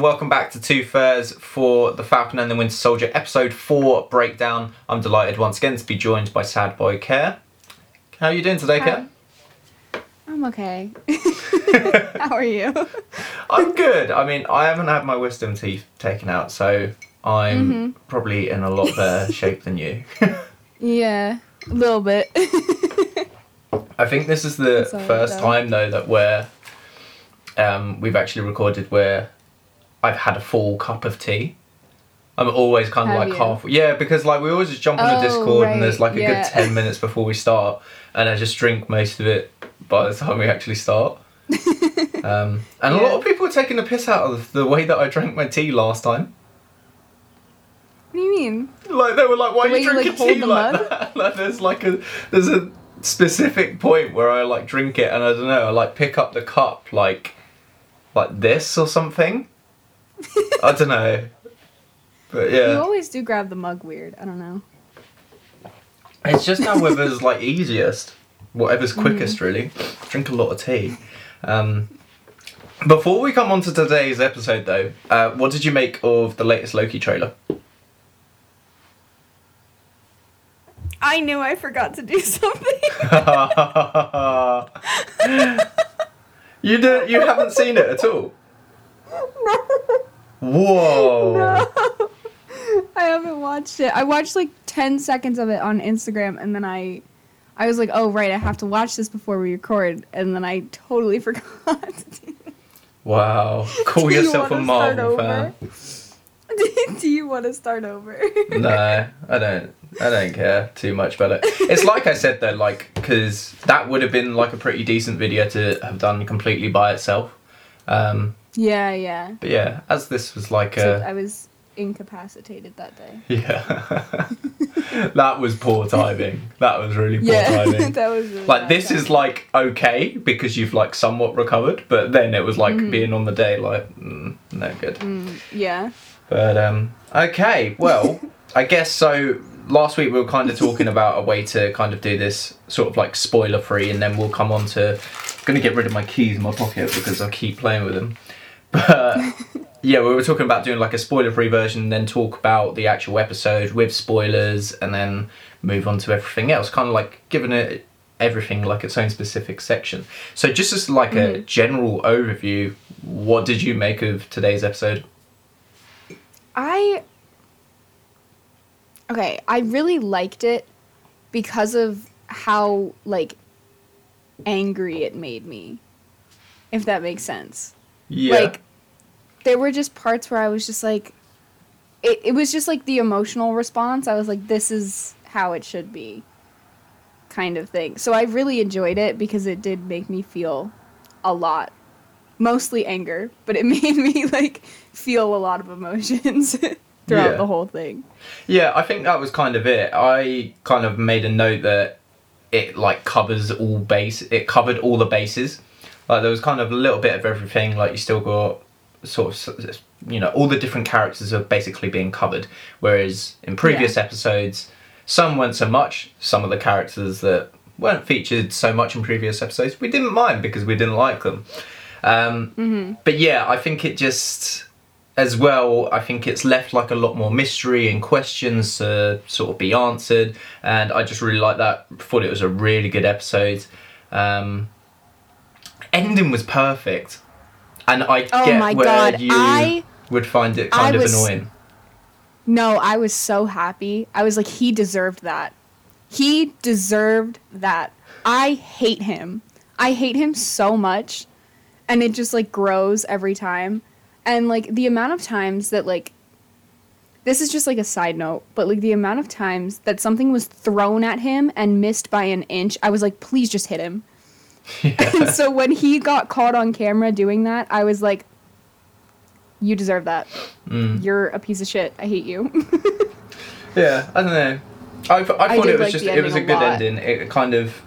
and welcome back to Two Furs for the Falcon and the Winter Soldier episode 4 breakdown. I'm delighted once again to be joined by Sad Boy Care. How are you doing today, Care? I'm okay. How are you? I'm good. I mean, I haven't had my wisdom teeth taken out, so I'm Mm-hmm. probably in a lot better shape than you. Yeah, a little bit. I think this is the Sorry, first though. time though that we're um, we've actually recorded where I've had a full cup of tea. I'm always kind of Have like you? half. Yeah, because like we always just jump on a Oh, Discord and there's like a yeah. good ten minutes before we start, and I just drink most of it by the time we actually start. um, and a lot Yeah. of people are taking the piss out of the way that I drank my tea last time. what do you mean? Like they were like, "Why The are you you, like, drinking hold tea the like mug? that?" like there's like a there's a specific point where I like drink it, and I don't know, I like pick up the cup like like this or something. I don't know, but yeah. You always do grab the mug weird. I don't know. it's just however's like easiest, whatever's Mm-hmm. quickest, really. Drink a lot of tea. Um, before we come on to today's episode, though, uh, what did you make of the latest Loki trailer? I knew I forgot to do something. you do, you haven't seen it at all. Whoa! no. I haven't watched it. I watched like 10 seconds of it on Instagram and then I I was like, "Oh, right, I have to watch this before we record." And then I totally forgot. Wow! Call Do you yourself a Marvel fan. over? do you want to start over? No, I don't. I don't care too much about it. It's like I said though, like because that would have been like a pretty decent video to have done completely by itself. Um, yeah, yeah. but yeah, as this was like Except a I was incapacitated that day. yeah, that was poor timing. That was really poor Yeah, timing. that was really like this is like okay because you've like somewhat recovered but then it was like Mhm. being on the day like mm, no good Mm, yeah. but um okay well i guess so last week we were kind of talking about a way to kind of do this sort of like spoiler free and then we'll come on to I'm gonna get rid of my keys in my pocket because i keep playing with them but yeah we were talking about doing like a spoiler free version and then talk about the actual episode with spoilers and then move on to everything else kind of like giving it everything like its own specific section so just as like a Mhm. general overview what did you make of today's episode I Okay, I really liked it because of how like angry it made me. If that makes sense. Yeah Like there were just parts where I was just like it, it was just like the emotional response. I was like this is how it should be. Kind of thing. So I really enjoyed it because it did make me feel a lot. Mostly anger, but it made me like feel a lot of emotions throughout Yeah. the whole thing. Yeah, I think that was kind of it. I kind of made a note that it like covers all base. It covered all the bases. Like there was kind of a little bit of everything. Like you still got sort of you know all the different characters are basically being covered. Whereas in previous episodes, some weren't so much. Some of the characters that weren't featured so much in previous episodes, we didn't mind because we didn't like them. Um, Mm-hmm. but yeah, I think it just, as well, I think it's left like a lot more mystery and questions to sort of be answered. And I just really like that. Thought it was a really good episode. Um, ending was perfect. And I Oh get where God, you I- would find it kind I of was- annoying. No, I was so happy. I was like, he deserved that. He deserved that. I hate him. I hate him so much. And it just like grows every time. And like the amount of times that like this is just like a side note, but like the amount of times that something was thrown at him and missed by an inch, I was like, please just hit him. And so when he got caught on camera doing that, I was like, you deserve that. Mm. You're a piece of shit. I hate you. Yeah, I don't know. I, I I thought did it was like just it was a a good lot. ending. It kind of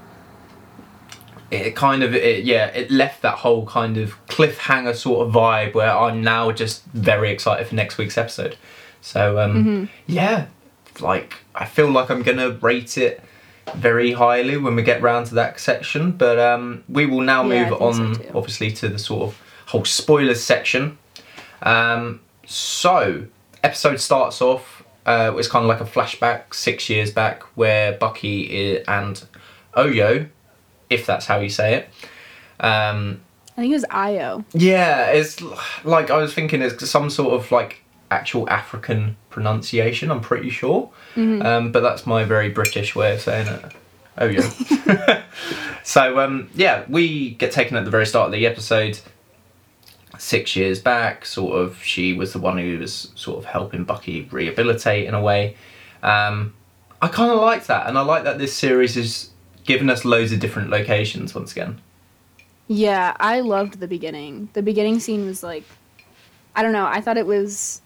it kind of it, yeah it left that whole kind of cliffhanger sort of vibe where I'm now just very excited for next week's episode. So um, Mm-hmm. yeah, like I feel like I'm gonna rate it very highly when we get round to that section. But um, we will now move so on, too. obviously, to the sort of whole spoilers section. Um, so, episode starts off. Uh, it's kind of like a flashback six years back where Bucky and Oyo, if that's how you say it, um, I think it was Io. yeah, it's like I was thinking it's some sort of like actual African pronunciation. I'm pretty sure, um, but that's my very British way of saying it. Oh yeah. so um, yeah, we get taken at the very start of the episode. Six years back, sort of, she was the one who was sort of helping Bucky rehabilitate in a way. Um, I kind of like that, and I like that this series is giving us loads of different locations once again. Yeah, I loved the beginning. The beginning scene was like, I don't know. I thought it was.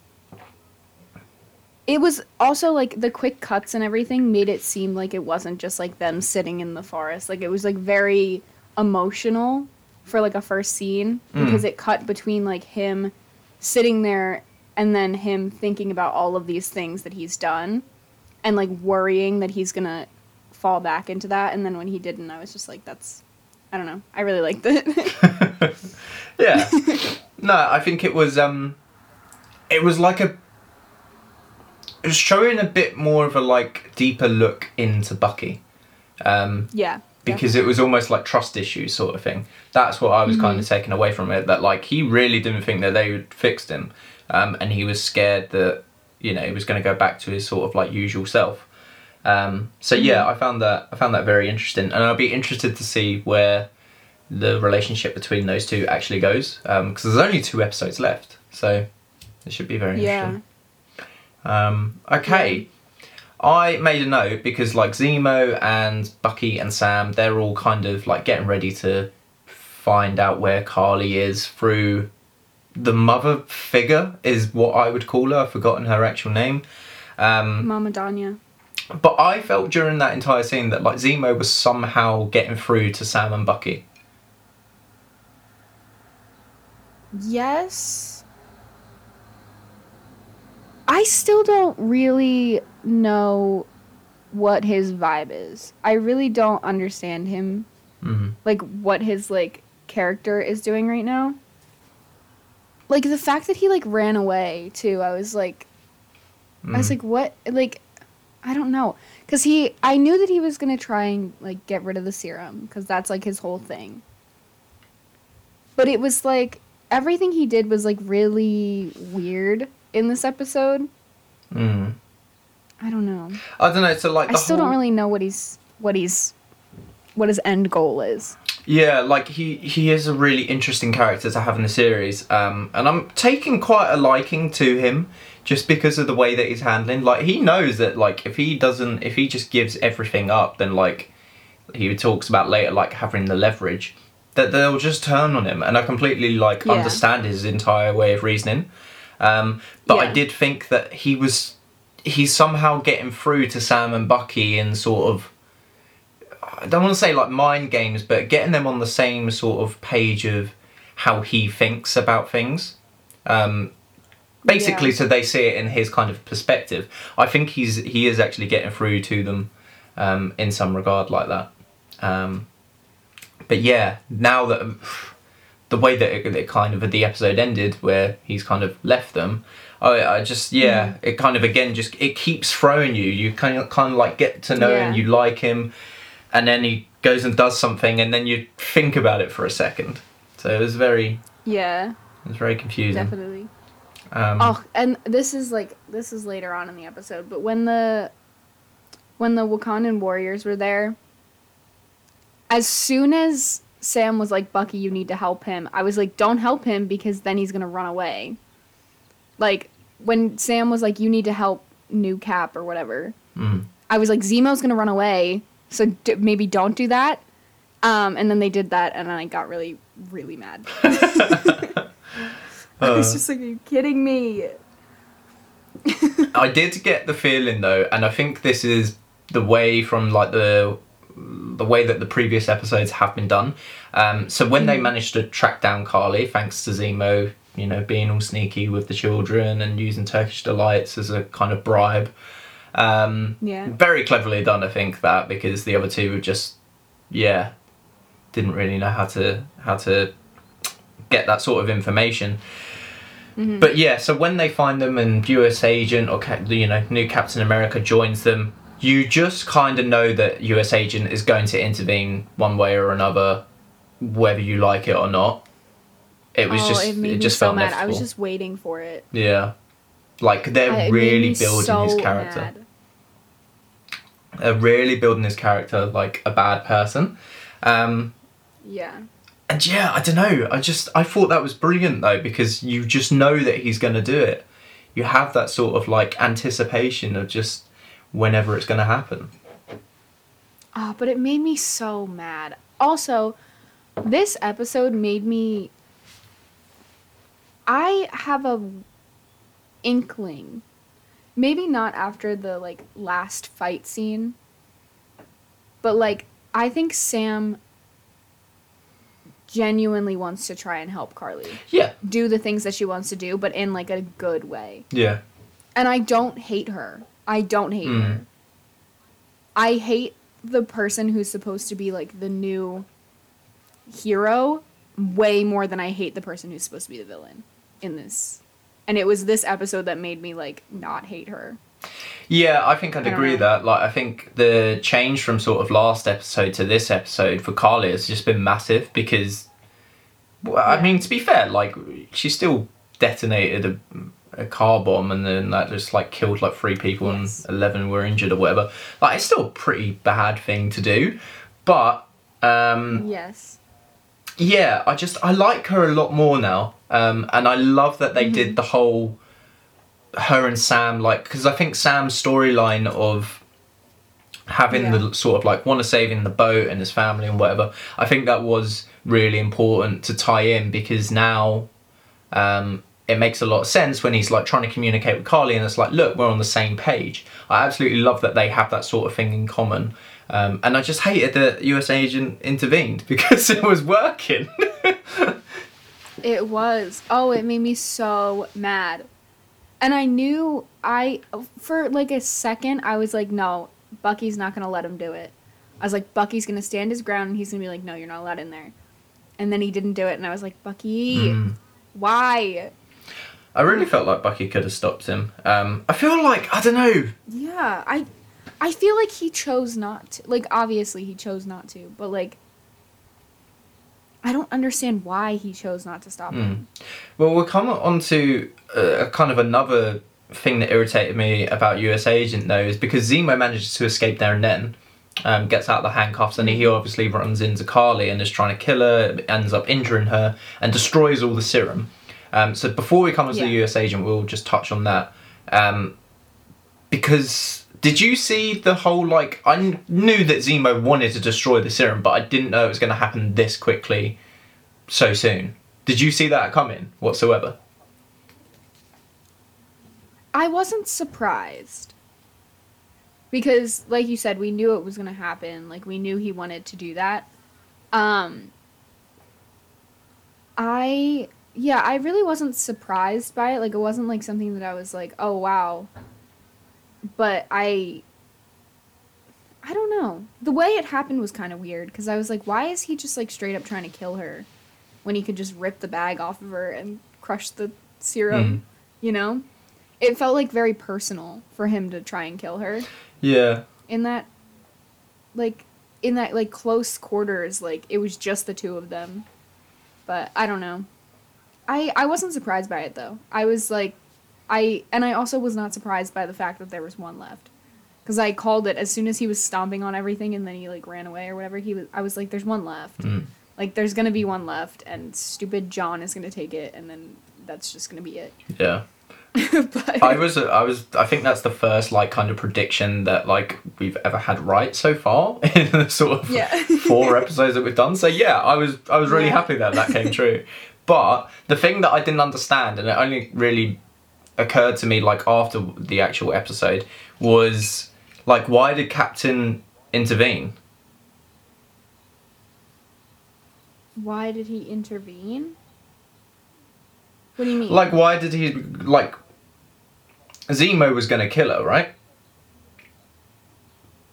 It was also like the quick cuts and everything made it seem like it wasn't just like them sitting in the forest. Like it was like very emotional for like a first scene because it cut between like him sitting there and then him thinking about all of these things that he's done and like worrying that he's gonna fall back into that. And then when he didn't i was just like that's i don't know. I really liked it. Yeah. No i think it was um it was like a showing a bit more of a like deeper look into bucky. Um yeah. because it was almost like trust issues sort of thing. That's what i was kind of taken away from it that like he really didn't think that they would fixed him um and he was scared that you know he was going to go back to his sort of like usual self. Um so yeah i found that i found that very interesting and i'll be interested to see where the relationship between those two actually goes because there's only two episodes left so it should be very yeah. interesting um, okay. I made a note because like zemo and bucky and sam they're all kind of like getting ready to find out where Karli is through the mother figure is what i would call her. I've forgotten her actual name. Um, mama danya. but I felt during that entire scene that like Zemo was somehow getting through to Sam and Bucky. yes i still don't really know what his vibe is. I really don't understand him Mm. like what his like character is doing right now. Like the fact that he like ran away too i was like i was Mm. like what like i don't know. Because he i knew that he was gonna try and like get rid of the serum because that's like his whole thing. But it was like everything he did was like really weird in this episode Mm. i don't know I don't know. So like i still whole, don't really know what he's what he's what his end goal is Yeah, like he he is a really interesting character to have in the series, um, and I'm taking quite a liking to him just because of the way that he's handling. Like he knows that like if he doesn't, if he just gives everything up, then like he talks about later, like having the leverage, that they'll just turn on him, and I completely like Yeah. understand his entire way of reasoning. Um, but I did think that he was he's somehow getting through to Sam and Bucky in sort of I don't want to say like mind games, but getting them on the same sort of page of how he thinks about things. Um, basically, Yeah. so they see it in his kind of perspective. I think he's he is actually getting through to them um, in some regard like that. Um, but yeah, now that the way that it, it kind of the episode ended, where he's kind of left them, I, I just yeah, it kind of again just it keeps throwing you. You kind of kind of like get to know him, you like him, and then he goes and does something, and then you think about it for a second. So it was very yeah it was very confusing. definitely Um, Oh, and this is like this is later on in the episode, but when the when the Wakandan warriors were there, as soon as Sam was like, "Bucky, you need to help him," I was like, "Don't help him because then he's gonna run away." Like when Sam was like, "You need to help New Cap or whatever," mm. I was like, "Zemo's gonna run away, so d- maybe don't do that." Um, and then they did that, and then I got really, really mad. I was Uh. just like, "Are you kidding me?" I did get the feeling though, and I think this is the way from like the the way that the previous episodes have been done. Um, so when they managed to track down Karli, thanks to Zemo, you know, being all sneaky with the children and using Turkish delights as a kind of bribe. Um, Yeah. Very cleverly done, I think that because the other two were just, yeah, didn't really know how to how to get that sort of information. But yeah, so when they find them and US Agent or you know new Captain America joins them, you just kind of know that US Agent is going to intervene one way or another, whether you like it or not. It was oh, just it it just so felt mad. I was just waiting for it. yeah, like they're I- really building so his character. mad. They're really building his character like a bad person. Um, Yeah. And yeah, I don't know. I just I thought that was brilliant though because you just know that he's going to do it. You have that sort of like anticipation of just whenever it's going to happen. Oh, but it made me so mad. Also, this episode made me I have a inkling. Maybe not after the like last fight scene. But like I think Sam genuinely wants to try and help Karli. Yeah. Do the things that she wants to do, but in like a good way. Yeah. And I don't hate her. I don't hate Mm. her. I hate the person who's supposed to be like the new hero way more than I hate the person who's supposed to be the villain in this. And it was this episode that made me like not hate her. Yeah, I think I'd I agree with that. Like, I think the change from sort of last episode to this episode for Karli has just been massive because, well, I mean, to be fair, like, she still detonated a, a car bomb and then that just, like, killed, like, three people Yes. and 11 were injured or whatever. Like, it's still a pretty bad thing to do. But, um, Yes. yeah, I just I like her a lot more now, um, and I love that they Mm-hmm. did the whole her and Sam like because I think Sam's storyline of having Yeah. the sort of like want to saving the boat and his family and whatever. I think that was really important to tie in because now um, it makes a lot of sense when he's like trying to communicate with Karli and it's like, look, we're on the same page. I absolutely love that they have that sort of thing in common. Um, and I just hated that US agent intervened because it was working. It was. Oh, it made me so mad. And I knew I for like a second I was like, no, Bucky's not gonna let him do it. I was like, Bucky's gonna stand his ground and he's gonna be like, no, you're not allowed in there. And then he didn't do it, and I was like, Bucky, Mm. why? I really felt like Bucky could have stopped him. Um, I feel like I don't know. Yeah, I, I feel like he chose not to. Like, obviously he chose not to, but like, I don't understand why he chose not to stop him. Well, we'll come on to uh, kind of another thing that irritated me about US Agent though is because Zemo manages to escape there and then. Um, gets out the handcuffs and he obviously runs into Karli and is trying to kill her, ends up injuring her, and destroys all the serum. Um, so before we come to the US Agent, we'll just touch on that. Um, because did you see the whole like I knew that Zemo wanted to destroy the serum, but I didn't know it was going to happen this quickly, so soon. Did you see that coming whatsoever? I wasn't surprised. Because like you said, we knew it was going to happen. Like we knew he wanted to do that. Um I yeah, I really wasn't surprised by it. Like it wasn't like something that I was like, "Oh, wow." But I I don't know. The way it happened was kind of weird cuz I was like, "Why is he just like straight up trying to kill her when he could just rip the bag off of her and crush the serum?" Mm-hmm. You know? It felt like very personal for him to try and kill her Yeah. in that like in that like close quarters like it was just the two of them but i don't know i i wasn't surprised by it though i was like i and i also was not surprised by the fact that there was one left because i called it as soon as he was stomping on everything and then he like ran away or whatever he was i was like there's one left Mm. like there's gonna be one left and stupid john is gonna take it and then that's just gonna be it Yeah. but I was I was I think that's the first like kind of prediction that like we've ever had right so far in the sort of Yeah. four episodes that we've done. So yeah, I was I was really Yeah. happy that that came true. But the thing that I didn't understand and it only really occurred to me like after the actual episode was like why did Captain intervene? why did he intervene what do you mean Like why did he like Zemo was going to kill her, right?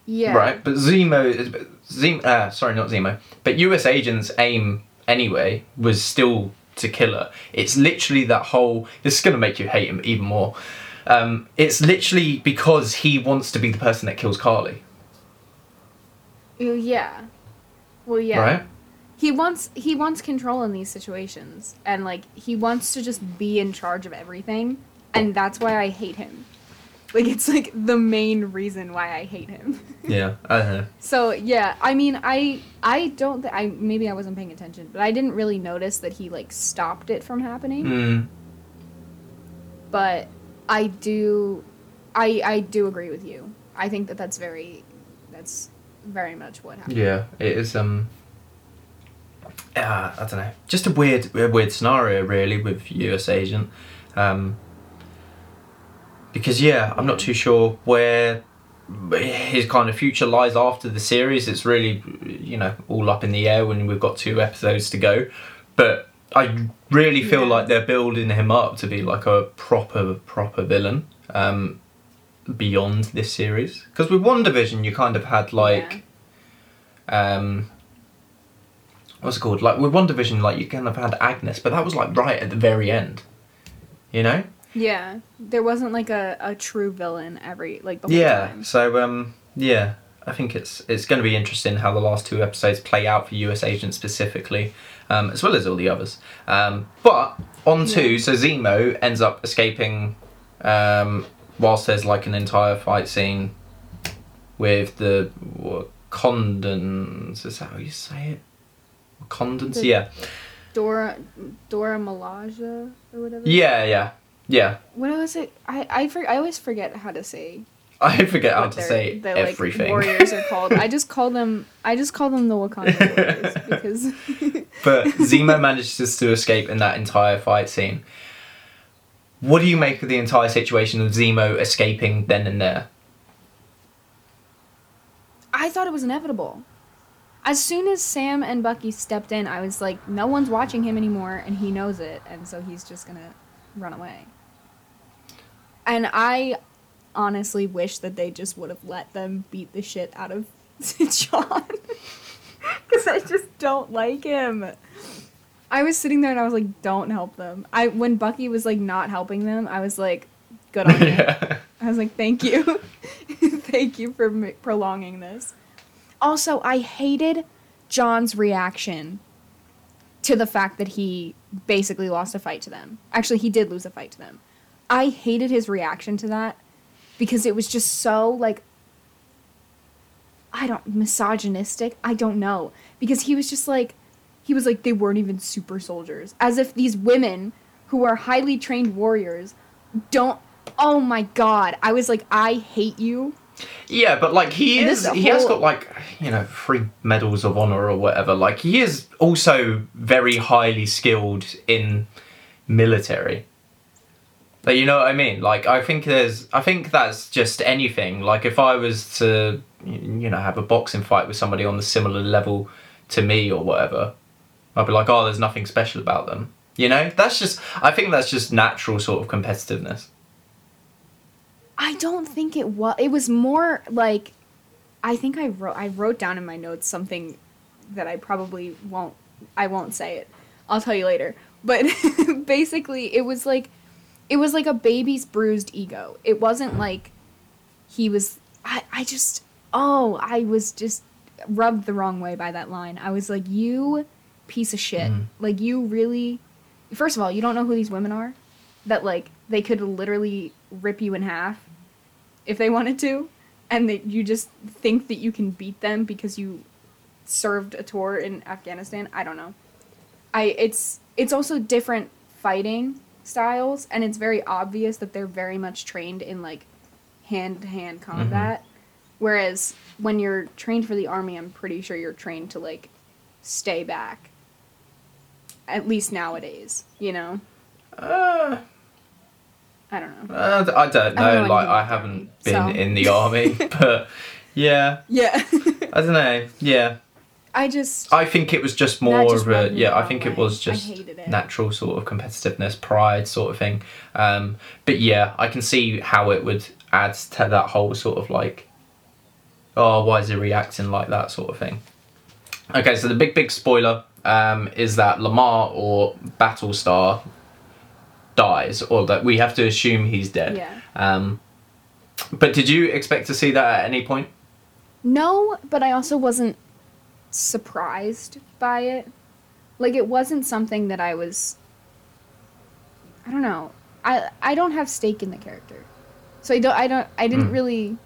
yeah Right, but Zemo, Zemo, uh, sorry, not Zemo, but U.S. agents' aim anyway was still to kill her. It's literally that whole. This is gonna make you hate him even more. Um, it's literally because he wants to be the person that kills Karli, yeah. Well, yeah. right? He wants he wants control in these situations, and like he wants to just be in charge of everything, and that's why I hate him. Like it's like the main reason why I hate him. Yeah, don't. So yeah, I mean, I I don't th- I maybe I wasn't paying attention, but I didn't really notice that he like stopped it from happening. Mm, But I do, I I do agree with you. I think that that's very, that's very much what happened. yeah, it is. Um, uh, I don't know. Just a weird, a weird scenario, really, with US Agent. Um, because yeah, I'm not too sure where his kind of future lies after the series. It's really, you know, all up in the air when we've got two episodes to go. But I really feel Yeah. like they're building him up to be like a proper, proper villain. Um, beyond this series, because with WandaVision, you kind of had like um what's it called like with WandaVision like you kind of had agnes but that was like right at the very end you know Yeah, there wasn't like a, a true villain every like the whole yeah time. so um yeah i think it's it's going to be interesting how the last two episodes play out for us agent specifically um as well as all the others um but on to Yeah. so zemo ends up escaping um whilst there's like an entire fight scene with the Wakandans. Is that how you say it? The- Yeah. Dora Dora Milaje or whatever. Yeah, yeah, yeah. What was it? I I, for, I always forget how to say. I forget how to say the, like, everything. warriors are called. I just call them. I just call them the Wakanda warriors because. but Zemo manages to escape in that entire fight scene. What do you make of the entire situation of Zemo escaping then and there? I thought it was inevitable. As soon as Sam and Bucky stepped in, I was like, no one's watching him anymore, and he knows it, and so he's just gonna run away. And I honestly wish that they just would have let them beat the shit out of John. Because I just don't like him. I was sitting there and I was like, don't help them. I When Bucky was like not helping them, I was like, good on you. yeah. I was like, thank you. thank you for m- prolonging this. Also, I hated John's reaction to the fact that he basically lost a fight to them. Actually, he did lose a fight to them. I hated his reaction to that because it was just so, like, I don't, misogynistic. I don't know. Because he was just like, he was like, they weren't even super soldiers. As if these women who are highly trained warriors don't oh my god i was like i hate you Yeah, but like he And is, he has got like you know three medals of honor or whatever. Like he is also very highly skilled in military. Like you know what I mean? Like I think there's, I think that's just anything. Like if I was to, you know, have a boxing fight with somebody on the similar level to me or whatever, I'd be like, oh, there's nothing special about them. You know, that's just. I think that's just natural sort of competitiveness. i don't think it was it was more like i think i wrote i wrote down in my notes something that i probably won't i won't say it i'll tell you later but basically it was like it was like a baby's bruised ego. It wasn't like he was i i just oh i was just rubbed the wrong way by that line. I was like you piece of shit. Mhm. like you really first of all you don't know who these women are? That like they could literally rip you in half if they wanted to and that you just think that you can beat them because you served a tour in Afghanistan? I don't know. I it's it's also different fighting styles and it's very obvious that they're very much trained in like hand to hand combat. Whereas when you're trained for the army I'm pretty sure you're trained to like stay back. At least nowadays you know? Uh, I don't know. Uh, I don't know. I don't know like I haven't army, been so. in the army, but yeah, yeah. I don't know. Yeah, I just I think it was just more just of a yeah. I think it was just it. natural sort of competitiveness, pride sort of thing. Um, but yeah, I can see how it would add to that whole sort of like, oh, why is he reacting like that sort of thing. Okay, so the big big spoiler um, is that Lemar or Battlestar dies, or that we have to assume he's dead. Yeah. Um, but did you expect to see that at any point? No, but I also wasn't surprised by it. Like it wasn't something that I was I don't know. I I don't have stake in the character. So I don't I don't I didn't Mm. really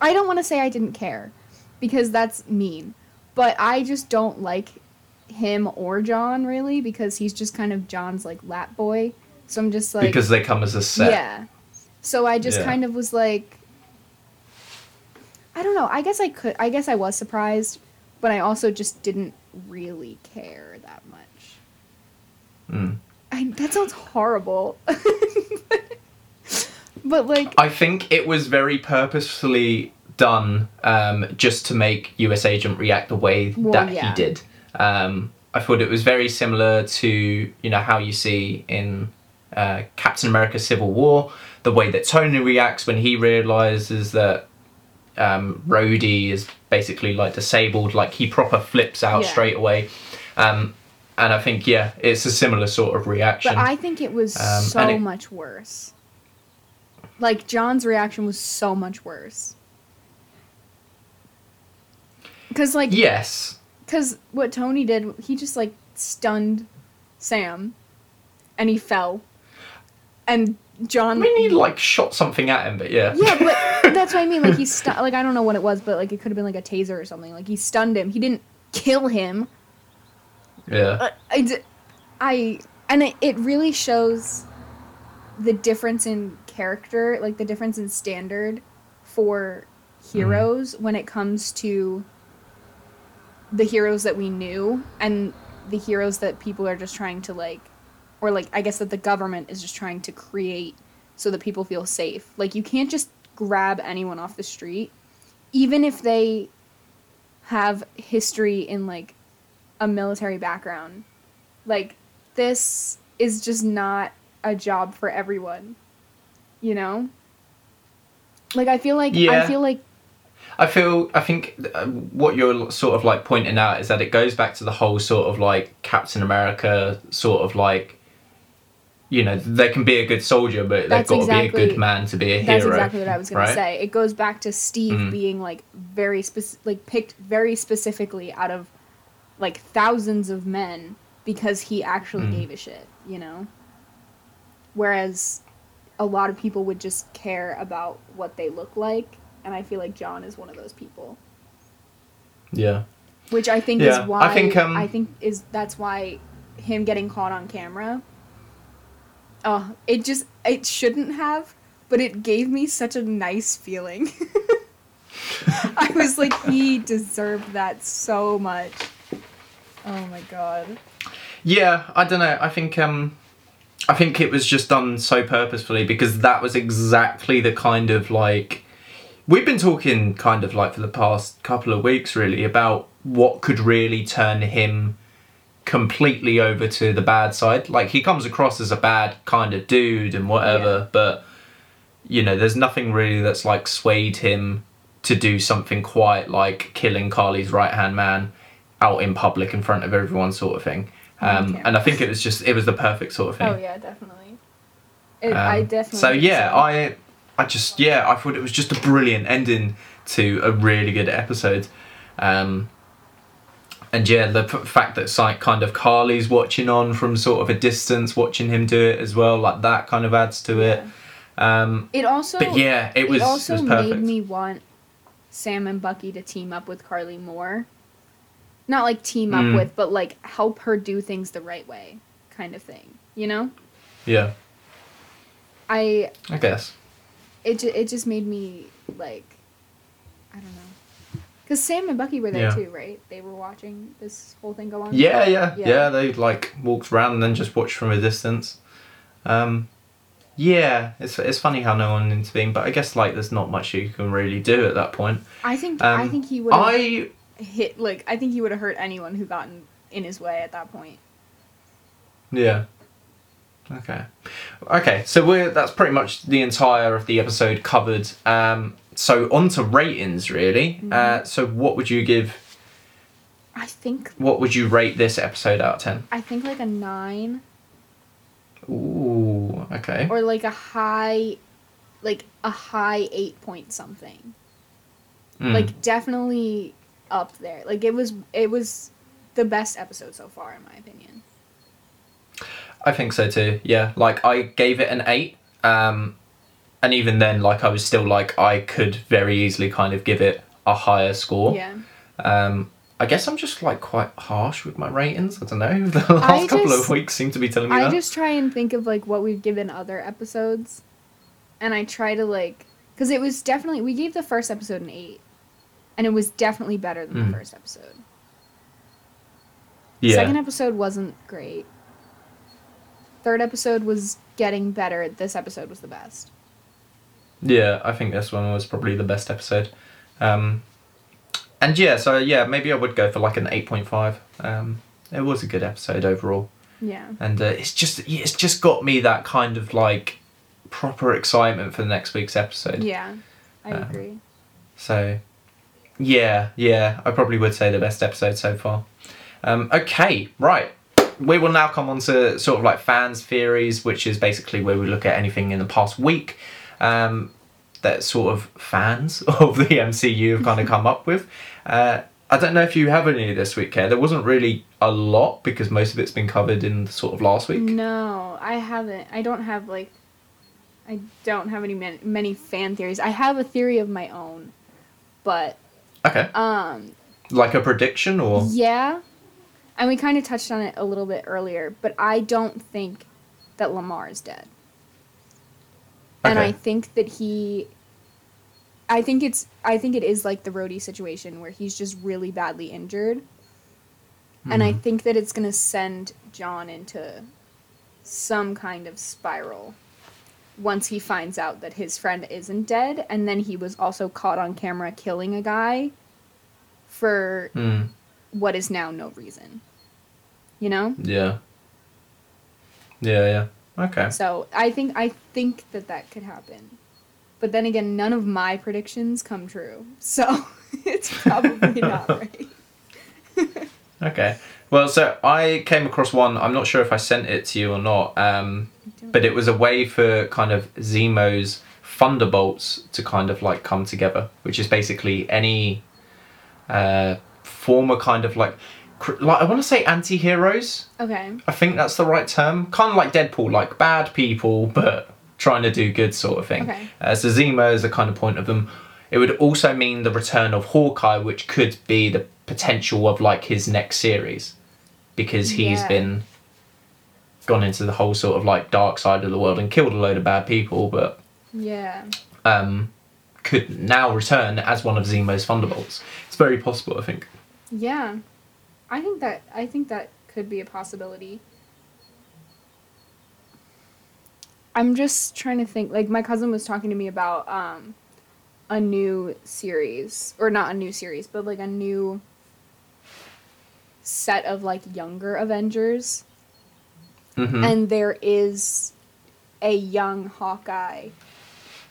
I don't want to say I didn't care because that's mean. But I just don't like him or John really because he's just kind of John's like lap boy. So I'm just like because they come as a set. yeah. So I just Yeah. kind of was like I don't know. I guess I could I guess I was surprised, but I also just didn't really care that much. Mm. I, that sounds horrible. but like I think it was very purposefully done um, just to make US Agent react the way Well, that yeah. he did. Um, I thought it was very similar to you know how you see in uh, Captain America: Civil War, the way that Tony reacts when he realizes that um, Rhodey is basically like disabled. Like he proper flips out Yeah. straight away. Um, and I think yeah, it's a similar sort of reaction. but I think it was Um, so it- much worse. Like John's reaction was so much worse. Cuz like yes, Because what Tony did, he just like stunned Sam, and he fell, and John. I mean he like shot something at him, but yeah. yeah, but that's what I mean. Like he stu- like I don't know what it was, but like it could have been like a taser or something. Like he stunned him. He didn't kill him. yeah. Uh, I, I and it, it really shows the difference in character, like the difference in standard for heroes when it comes to the heroes that we knew and the heroes that people are just trying to like or like I guess that the government is just trying to create so that people feel safe. Like you can't just grab anyone off the street even if they have history in like a military background. Like this is just not a job for everyone. You know? Like I feel like I Yeah. feel like I feel I think uh, what you're sort of like pointing out is that it goes back to the whole sort of like Captain America sort of like you know they can be a good soldier but they've That's got to be a good man to be a hero. that's exactly what I was going right? to say. It goes back to Steve Mm. being like very specific like picked very specifically out of like thousands of men because he actually Mm. gave a shit, you know? Whereas a lot of people would just care about what they look like and I feel like John is one of those people. Yeah. which I think Yeah, is why I think, um, I think is that's why him getting caught on camera. Oh, it just it shouldn't have, but it gave me such a nice feeling. I was like, he deserved that so much. Oh my god. Yeah, I don't know. I think um I think it was just done so purposefully because that was exactly the kind of like we've been talking kind of like for the past couple of weeks really about what could really turn him completely over to the bad side. Like he comes across as a bad kind of dude and whatever, Yeah. but you know, there's nothing really that's like swayed him to do something quite like killing Karli's right hand man out in public in front of everyone sort of thing. Um, camera. and I think it was just it was the perfect sort of thing. Oh yeah, definitely. It, I Um, definitely. So yeah, I I just yeah, I thought it was just a brilliant ending to a really good episode. Um and yeah, the p- fact that like kind of Karli's watching on from sort of a distance, watching him do it as well, like that kind of adds to it. Um, It also. but yeah, it was it also was perfect. made me want Sam and Bucky to team up with Karli more. Not like team up Mm. with, but like help her do things the right way, kind of thing. You know, Yeah, I I guess. it it just made me like, I don't know, because Sam and Bucky were there Yeah. too, right? They were watching this whole thing go on. Yeah, yeah, Yeah. yeah, They like walked around and then just watched from a distance. Um, yeah, it's it's funny how no one intervened, but I guess like there's not much you can really do at that point. I think I Um, think he would have I hit like I think he would have hurt anyone who got in, in his way at that point. Yeah. Okay. Okay, so we're that's pretty much the entire of the episode covered. Um, so on to ratings, really. Uh, so what would you give I think What would you rate this episode out of ten? I think like a nine Ooh, okay. or like a high, like a high eight point something. Mm. Like definitely up there. Like it was it was the best episode so far in my opinion. I think so too. Yeah, like I gave it an eight, um, and even then, like I was still like I could very easily kind of give it a higher score. Yeah. Um, I guess I'm just like quite harsh with my ratings. I don't know. The last I couple just- of weeks seem to be telling me I that. just try and think of like what we've given other episodes, and I try to like because it was definitely we gave the first episode an eight, and it was definitely better than Mm. the first episode. yeah. Second episode wasn't great. Third episode was getting better. This episode was the best. Yeah, I think this one was probably the best episode. Um, and yeah, so yeah, maybe I would go for like an eight point five. Um, it was a good episode overall, Yeah. and uh, it's just it's just got me that kind of like proper excitement for the next week's episode. Yeah. I Um, agree. So, yeah, yeah, I probably would say the best episode so far. Um, okay, right. We will now come on to sort of like fans' theories, which is basically where we look at anything in the past week um, that sort of fans of the MCU have kind of come up with. Uh, I don't know if you have any this week, Care. There wasn't really a lot because most of it's been covered in sort of last week. No, I haven't. I don't have like. I don't have any man- many fan theories. I have a theory of my own, but Okay. um, Like a prediction or? yeah, and we kind of touched on it a little bit earlier. But I don't think that Lemar is dead, and I think that he. I think it's. I think it is like the Rhodey situation where he's just really badly injured, and I Mhm. think that it's gonna send John into some kind of spiral once he finds out that his friend isn't dead and then he was also caught on camera killing a guy for Hmm. what is now no reason you know Yeah. Yeah, yeah. Okay. so i think i think that that could happen but then again none of my predictions come true so it's probably not right Okay. Well, so I came across one. I'm not sure if I sent it to you or not, um, but it was a way for kind of Zemo's Thunderbolts to kind of like come together, which is basically any uh, former kind of like, like I want to say anti-heroes. okay I think that's the right term. Kind of like Deadpool, like bad people, but trying to do good sort of thing. Okay. Uh, so Zemo is the kind of point of them. It would also mean the return of Hawkeye, which could be the potential of like his next series, because he's Yeah. been gone into the whole sort of like dark side of the world and killed a load of bad people, but yeah um, could now return as one of Zemo's Thunderbolts. It's very possible, I think. yeah i think that i think that could be a possibility. I'm just trying to think like my cousin was talking to me about um a new series or not a new series but like a new set of like younger avengers. Hmm and there is a young hawkeye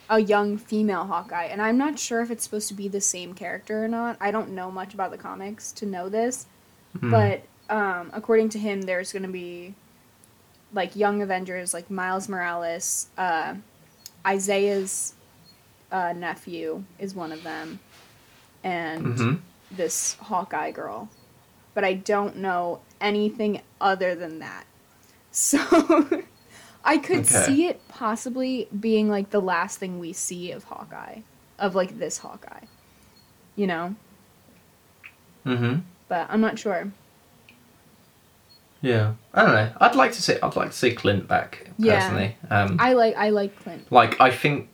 a young female hawkeye and i'm not sure if it's supposed to be the same character or not. I don't know much about the comics to know this Hmm. but um, according to him there's going to be like young avengers like miles morales uh, isaiah's uh, nephew is one of them and hmm this hawkeye girl. But i don't know anything other than that. So i could Okay. see it possibly being like the last thing we see of hawkeye of like this hawkeye. You know? Hmm but i'm not sure Yeah, I don't know. I'd like to see. I'd like to see Clint back Yeah. personally. Um, i like i like clint like I think,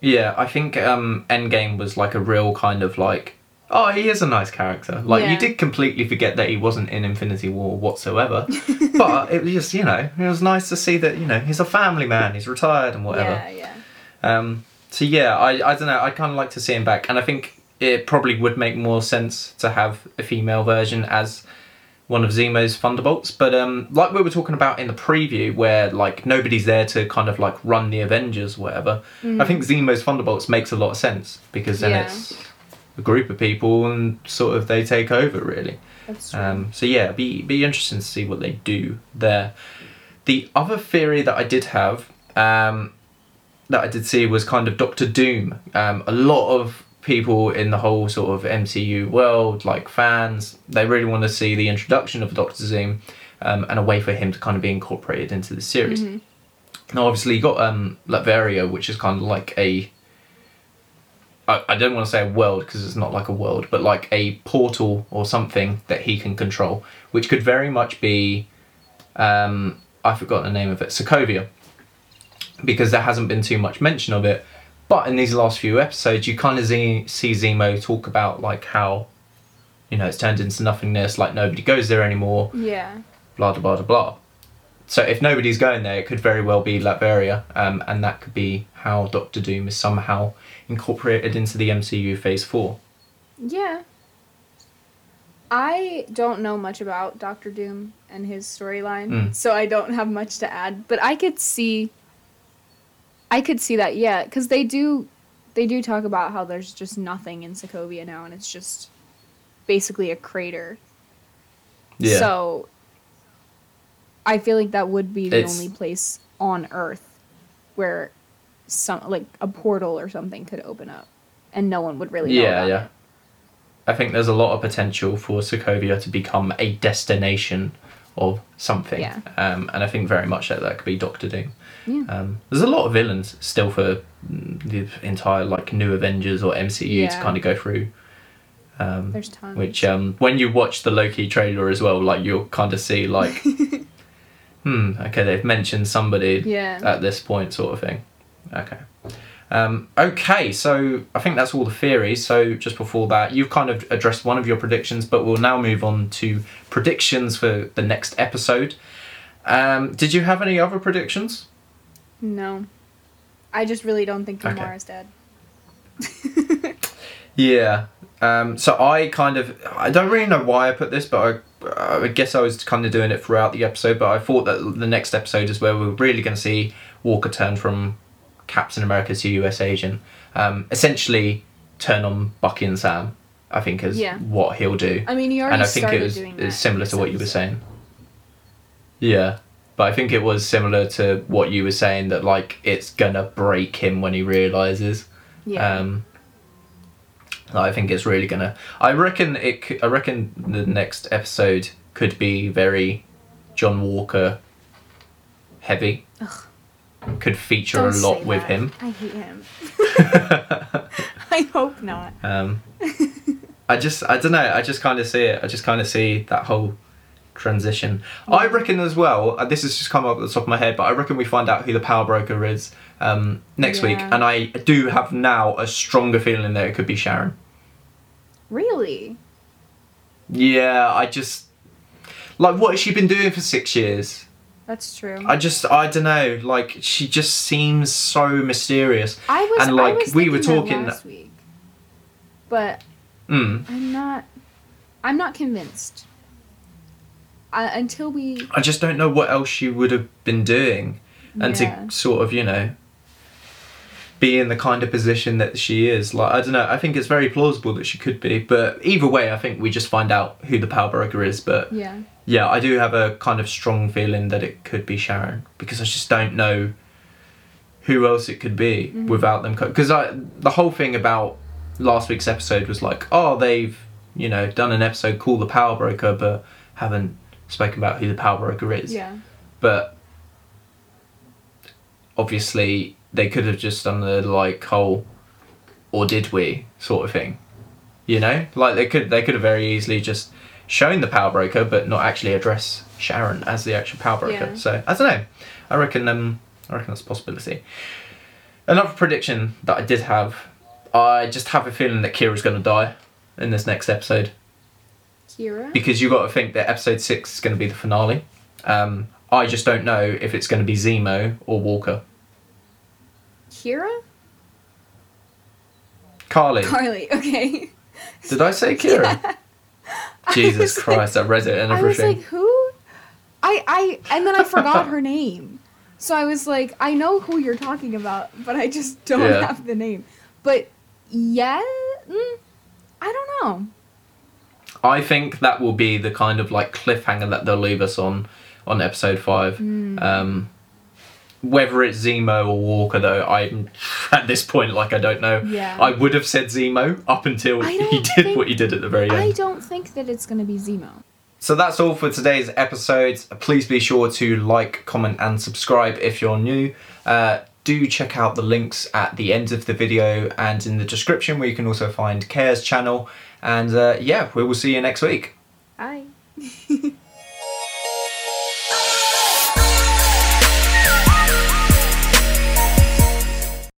yeah, I think um, Endgame was like a real kind of like, oh, he is a nice character. Like Yeah. you did completely forget that he wasn't in Infinity War whatsoever, but it was just you know it was nice to see that you know he's a family man. He's retired and whatever. yeah yeah Um, so yeah, I, I don't know. I'd kind of like to see him back, and I think it probably would make more sense to have a female version as one of Zemo's Thunderbolts. But um, like we were talking about in the preview, where like nobody's there to kind of like run the Avengers, or whatever. I think Zemo's Thunderbolts makes a lot of sense because then Yeah. it's a group of people and sort of they take over really. Um, so yeah, be be interesting to see what they do there. The other theory that I did have, um, that I did see was kind of Doctor Doom. Um, a lot of people in the whole sort of MCU world, like fans, they really want to see the introduction of Doctor Doom um, and a way for him to kind of be incorporated into the series. Now, obviously, you got um, Latveria, which is kind of like a. I, I don't want to say a world because it's not like a world, but like a portal or something that he can control, which could very much be. Um, I forgot the name of it, Sokovia, because there hasn't been too much mention of it. But in these last few episodes, you kind of see, see Zemo talk about like how, you know, it's turned into nothingness, like nobody goes there anymore yeah. blah blah blah blah blah. So if nobody's going there, it could very well be Latveria, um, and that could be how Doctor Doom is somehow incorporated into the MCU Phase Four. Yeah. I don't know much about Doctor Doom and his storyline, Mm. so I don't have much to add. But I could see, I could see that, yeah, because they do, they do talk about how there's just nothing in Sokovia now, and it's just basically a crater. Yeah, So I feel like that would be the It's- only place on Earth where some like a portal or something could open up, and no one would really know yeah, yeah. it. I think there's a lot of potential for Sokovia to become a destination of something, Yeah. um, and I think very much that that could be Doctor Doom. Yeah. Um, there's a lot of villains still for the entire like new Avengers or MCU to kind of go through. Um, There's tons. Which, um, when you watch the Loki trailer as well, like you'll kind of see, like, hmm, okay, they've mentioned somebody Yeah. at this point, sort of thing. Okay. Um, okay, so I think that's all the theories. So just before that, you've kind of addressed one of your predictions, but we'll now move on to predictions for the next episode. Um, did you have any other predictions? No. I just really don't think Okay. Kamara's dead. Yeah. Um, so I kind of I don't really know why I put this, but I, I guess I was kind of doing it throughout the episode. But I thought that the next episode is where we're really going to see Walker turn from Captain America to U.S. agent. Um, essentially, turn on Bucky and Sam. I think is Yeah. what he'll do, I mean, he already and I think it was doing it's similar to what you were saying. Yeah. But I think it was similar to what you were saying that like it's gonna break him when he realizes. Yeah. Um, I think it's really gonna. I reckon it. I reckon the next episode could be very John Walker heavy. Could feature Don't a lot with that. him. I hate him. I hope not. Um, I just. I don't know. I just kind of see it. I just kind of see that whole transition. I reckon as well. uh, This has just come up at the top of my head, but I reckon we find out who the power broker is um, next week, and I do have now a stronger feeling that it could be Sharon. Really? Yeah, I just like what has she been doing for six years? That's true. I just I don't know. Like she just seems so mysterious. I was and, I like, was we were talking- last week, but Mm. I'm not. I'm not convinced. I, until we. I just don't know what else she would have been doing, and Yeah. to sort of you know be in the kind of position that she is. Like I don't know. I think it's very plausible that she could be. But either way, I think we just find out who the power broker is. But Yeah. yeah, I do have a kind of strong feeling that it could be Sharon because I just don't know who else it could be Mm-hmm. without them. Because I the whole thing about last week's episode was like, oh, they've you know done an episode called the Power Broker, but haven't spoken about who the Power Broker is. Yeah. But obviously, they could have just done the like whole, or did we sort of thing. You know, like they could they could have very easily just shown the power broker, but not actually address Sharon as the actual power broker. Yeah. So I don't know. I reckon um I reckon that's a possibility. Another prediction that I did have, I just have a feeling that Kira's going to die in this next episode Kira. because you got to think that episode six is going to be the finale. Um, I just don't know if it's going to be Zemo or Walker. Kira. Karli, Karli. Okay. did I say Kira? Jesus was Christ, I read it and I was like, who? I I and then I forgot her name. So I was like, I know who you're talking about, but I just don't Yeah. have the name. But yeah, mm, I don't know. I think that will be the kind of like cliffhanger that they'll leave us on on episode five. Hmm. Um, whether it's Zemo or Walker, though, I'm at this point like I don't know. Yeah. I would have said Zemo up until he did think- what he did at the very end. I don't think that it's gonna be Zemo. So that's all for today's episode. Please be sure to like, comment, and subscribe if you're new. Uh, do check out the links at the end of the video and in the description where you can also find Care's channel. And uh, yeah, we will see you next week. Bye.